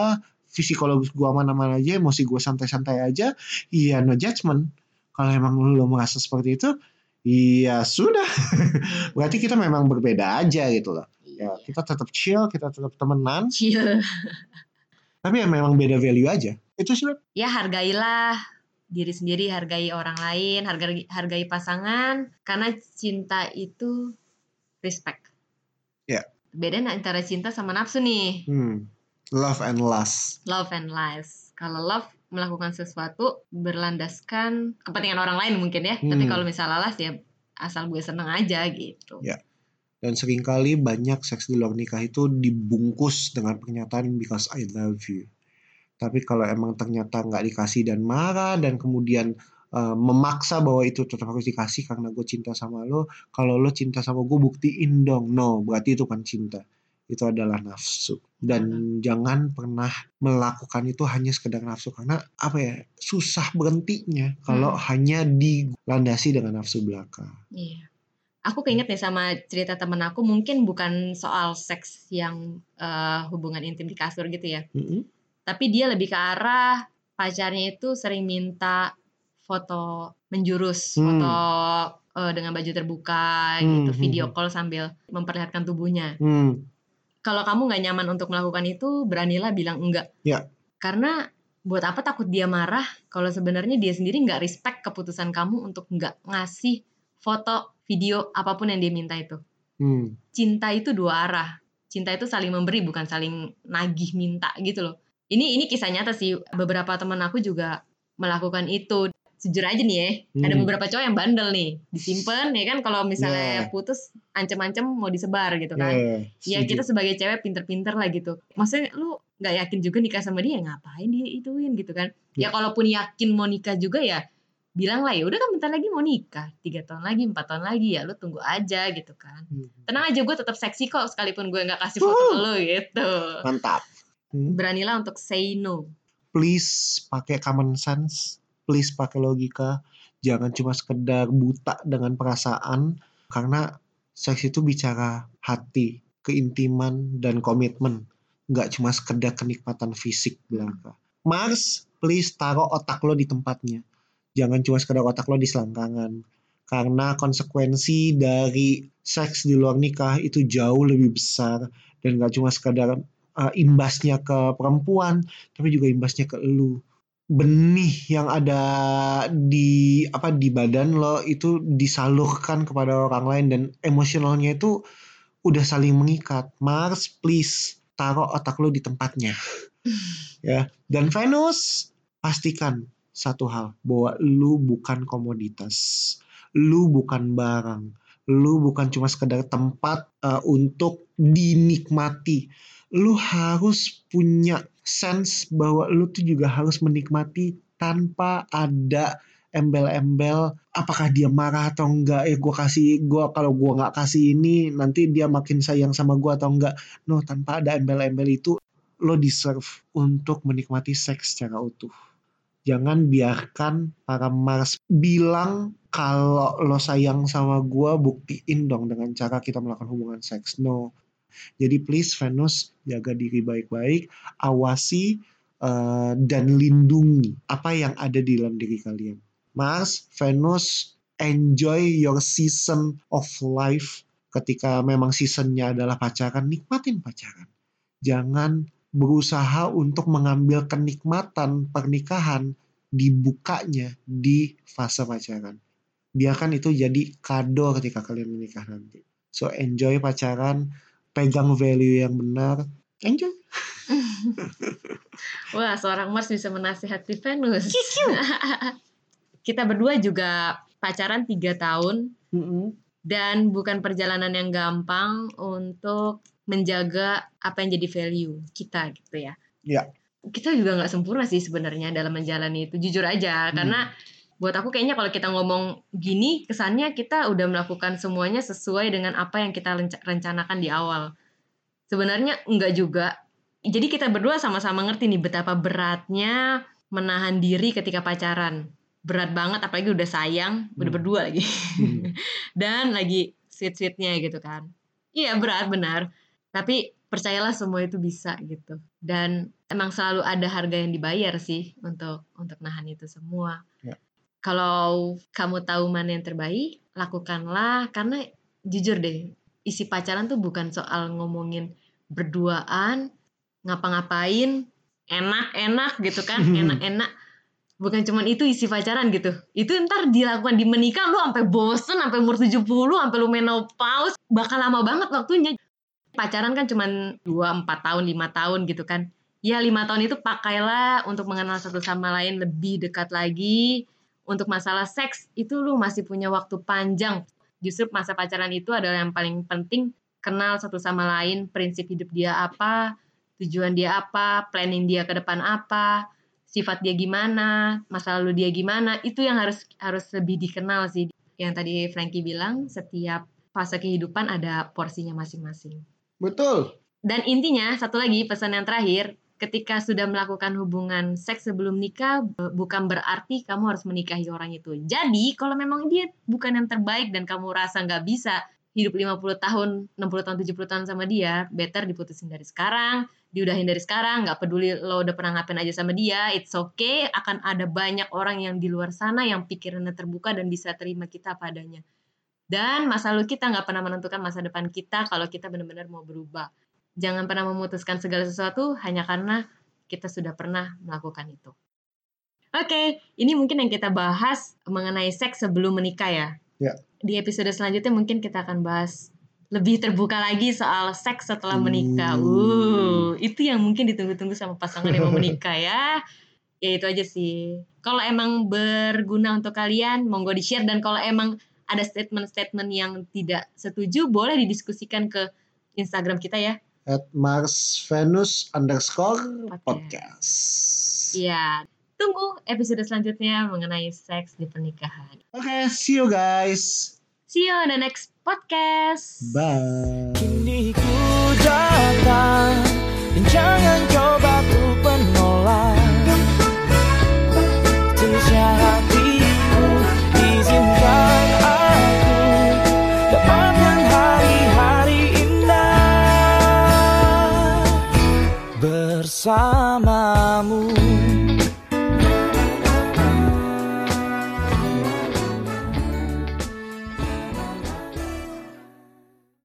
Speaker 1: psikologis gue mana-mana aja emosi gue santai-santai aja iya no judgment kalau emang lo merasa seperti itu iya sudah berarti kita memang berbeda aja gitu loh ya
Speaker 2: Iya.
Speaker 1: kita tetap chill kita tetap temenan
Speaker 2: Chill.
Speaker 1: Tapi ya memang beda value aja itu sih
Speaker 2: ya hargailah diri sendiri, hargai orang lain, hargai hargai pasangan karena cinta itu respect.
Speaker 1: Ya.
Speaker 2: Beda nih antara cinta sama nafsu nih.
Speaker 1: hmm. love and lust
Speaker 2: Love and lies. Kalau love melakukan sesuatu berlandaskan kepentingan orang lain mungkin ya. Tapi
Speaker 1: Hmm.
Speaker 2: kalau misalnya las ya asal gue seneng aja gitu.
Speaker 1: Ya. Dan sering kali banyak seks di luar nikah itu dibungkus dengan pernyataan because I love you. Tapi kalau emang ternyata nggak dikasih dan marah dan kemudian uh, memaksa bahwa itu tetap harus dikasih karena gue cinta sama lo. Kalau lo cinta sama gue buktiin dong. No, berarti itu kan cinta. Itu adalah nafsu. Dan jangan pernah melakukan itu hanya sekedar nafsu karena apa ya susah berhentinya kalau hanya dilandasi dengan nafsu belaka.
Speaker 2: Iya. Aku keinget nih sama cerita temen aku mungkin bukan soal seks yang eh, hubungan intim di kasur gitu ya.
Speaker 1: Mm-mm.
Speaker 2: Tapi dia lebih ke arah pacarnya itu sering minta foto menjurus,
Speaker 1: Hmm.
Speaker 2: foto eh, dengan baju terbuka
Speaker 1: Hmm,
Speaker 2: gitu,
Speaker 1: hmm,
Speaker 2: video
Speaker 1: hmm.
Speaker 2: call sambil memperlihatkan tubuhnya.
Speaker 1: Hmm.
Speaker 2: Kalau kamu nggak nyaman untuk melakukan itu, beranilah bilang enggak.
Speaker 1: Ya.
Speaker 2: Karena buat apa takut dia marah kalau sebenarnya dia sendiri nggak respect keputusan kamu untuk nggak ngasih foto, video apa pun yang dia minta itu.
Speaker 1: Hmm.
Speaker 2: Cinta itu dua arah. cinta itu saling memberi bukan saling nagih minta gitu loh ini ini kisah nyata sih beberapa teman aku juga melakukan itu jujur aja nih ya ada
Speaker 1: Hmm.
Speaker 2: beberapa cowok yang bandel nih disimpan ya kan kalau misalnya
Speaker 1: Yeah.
Speaker 2: putus ancem-ancem mau disebar gitu kan
Speaker 1: Yeah,
Speaker 2: ya kita sebagai cewek pinter-pinter lah gitu maksudnya lu nggak yakin juga nikah sama dia ngapain dia ituin gitu kan ya
Speaker 1: Ya.
Speaker 2: kalaupun yakin mau nikah juga ya bilang lah ya udah kan bentar lagi mau nikah tiga tahun lagi empat tahun lagi ya lu tunggu aja gitu kan
Speaker 1: Hmm.
Speaker 2: tenang aja gue tetap seksi kok sekalipun gue nggak kasih foto lu gitu
Speaker 1: Mantap. Hmm.
Speaker 2: beranilah untuk say no
Speaker 1: Please pakai common sense. Please pakai logika. Jangan cuma sekedar buta dengan perasaan. Karena seks itu bicara hati, keintiman, dan komitmen. Nggak cuma sekedar kenikmatan fisik belaka. Mars, please taruh otak lo di tempatnya. Jangan cuma sekedar otak lo di selangkangan. Karena konsekuensi dari seks di luar nikah itu jauh lebih besar. Dan nggak cuma sekedar uh, imbasnya ke perempuan, tapi juga imbasnya ke elu. Benih yang ada di apa di badan lo itu disalurkan kepada orang lain dan emosionalnya itu udah saling mengikat. Mars, please taruh otak lo di tempatnya. ya. Dan Venus, pastikan satu hal bahwa lu bukan komoditas. Lu bukan barang. Lu bukan cuma sekedar tempat uh, untuk dinikmati lu harus punya sense bahwa lu tuh juga harus menikmati tanpa ada embel-embel apakah dia marah atau enggak eh gue kasih gua kalau gua nggak kasih ini nanti dia makin sayang sama gua atau enggak no tanpa ada embel-embel itu lo deserve untuk menikmati seks secara utuh jangan biarkan para Mars bilang kalau lo sayang sama gua buktiin dong dengan cara kita melakukan hubungan seks no jadi please Venus jaga diri baik-baik, awasi eh, dan lindungi apa yang ada di dalam diri kalian. Mars, Venus, enjoy your season of life. Ketika memang seasonnya adalah pacaran, nikmatin pacaran. Jangan berusaha untuk mengambil kenikmatan pernikahan dibukanya di fase pacaran. Biarkan itu jadi kado ketika kalian menikah nanti. So enjoy pacaran, pegang value yang benar, enjoy.
Speaker 2: wah seorang Mars bisa menasihati Venus kita berdua juga pacaran tiga tahun dan bukan perjalanan yang gampang untuk menjaga apa yang jadi value kita gitu ya.
Speaker 1: Ya.
Speaker 2: Kita juga nggak sempurna sih sebenarnya dalam menjalani itu jujur aja
Speaker 1: Hmm.
Speaker 2: karena buat aku kayaknya kalau kita ngomong gini kesannya kita udah melakukan semuanya sesuai dengan apa yang kita renca- rencanakan di awal. Sebenarnya enggak juga. Jadi kita berdua sama-sama ngerti nih betapa beratnya menahan diri ketika pacaran. Berat banget apalagi udah sayang, udah
Speaker 1: Hmm.
Speaker 2: berdua lagi
Speaker 1: Hmm.
Speaker 2: dan lagi sweet-sweetnya gitu kan. Iya berat benar, tapi percayalah semua itu bisa gitu. Dan emang selalu ada harga yang dibayar sih untuk untuk nahan itu semua.
Speaker 1: Ya.
Speaker 2: Kalau kamu tahu mana yang terbaik, lakukanlah karena jujur deh, isi pacaran tuh bukan soal ngomongin berduaan, ngapa-ngapain, enak-enak gitu kan, enak-enak bukan cuman itu isi pacaran gitu itu ntar dilakukan di menikah lu sampai bosen sampai umur 70 sampai lu menopause bakal lama banget waktunya pacaran kan cuman 2 4 tahun 5 tahun gitu kan. Ya lima tahun itu pakailah untuk mengenal satu sama lain lebih dekat lagi. Untuk masalah seks itu lu masih punya waktu panjang. Justru masa pacaran itu adalah yang paling penting. Kenal satu sama lain prinsip hidup dia apa tujuan dia apa planning dia ke depan apa sifat dia gimana, masa lalu dia gimana, itu yang harus harus lebih dikenal sih. Yang tadi Frankie bilang, setiap fase kehidupan ada porsinya masing-masing.
Speaker 1: Betul.
Speaker 2: Dan intinya, satu lagi pesan yang terakhir, ketika sudah melakukan hubungan seks sebelum nikah, bu- bukan berarti kamu harus menikahi orang itu. Jadi, kalau memang dia bukan yang terbaik dan kamu rasa nggak bisa hidup 50 tahun, 60 tahun, 70 tahun sama dia, better diputusin dari sekarang, diudahin dari sekarang, nggak peduli lo udah pernah ngapain aja sama dia, it's okay, akan ada banyak orang yang di luar sana yang pikirannya terbuka dan bisa terima kita padanya. Dan masa lalu kita nggak pernah menentukan masa depan kita kalau kita benar-benar mau berubah. Jangan pernah memutuskan segala sesuatu hanya karena kita sudah pernah melakukan itu. Oke, ini mungkin yang kita bahas mengenai seks sebelum menikah ya.
Speaker 1: Ya.
Speaker 2: Di episode selanjutnya mungkin kita akan bahas lebih terbuka lagi soal seks setelah menikah.
Speaker 1: Hmm.
Speaker 2: Uh, itu yang mungkin ditunggu-tunggu sama pasangan yang mau menikah ya. Ya itu aja sih. Kalau emang berguna untuk kalian, monggo di-share dan kalau emang ada statement-statement yang tidak setuju, boleh didiskusikan ke Instagram kita ya.
Speaker 1: At Mars Venus underscore
Speaker 2: Podcast. Iya. Tunggu episode selanjutnya mengenai seks di pernikahan.
Speaker 1: Oke, see you guys.
Speaker 2: See you on the next podcast.
Speaker 1: Bye.
Speaker 3: Kini ku datang jangan time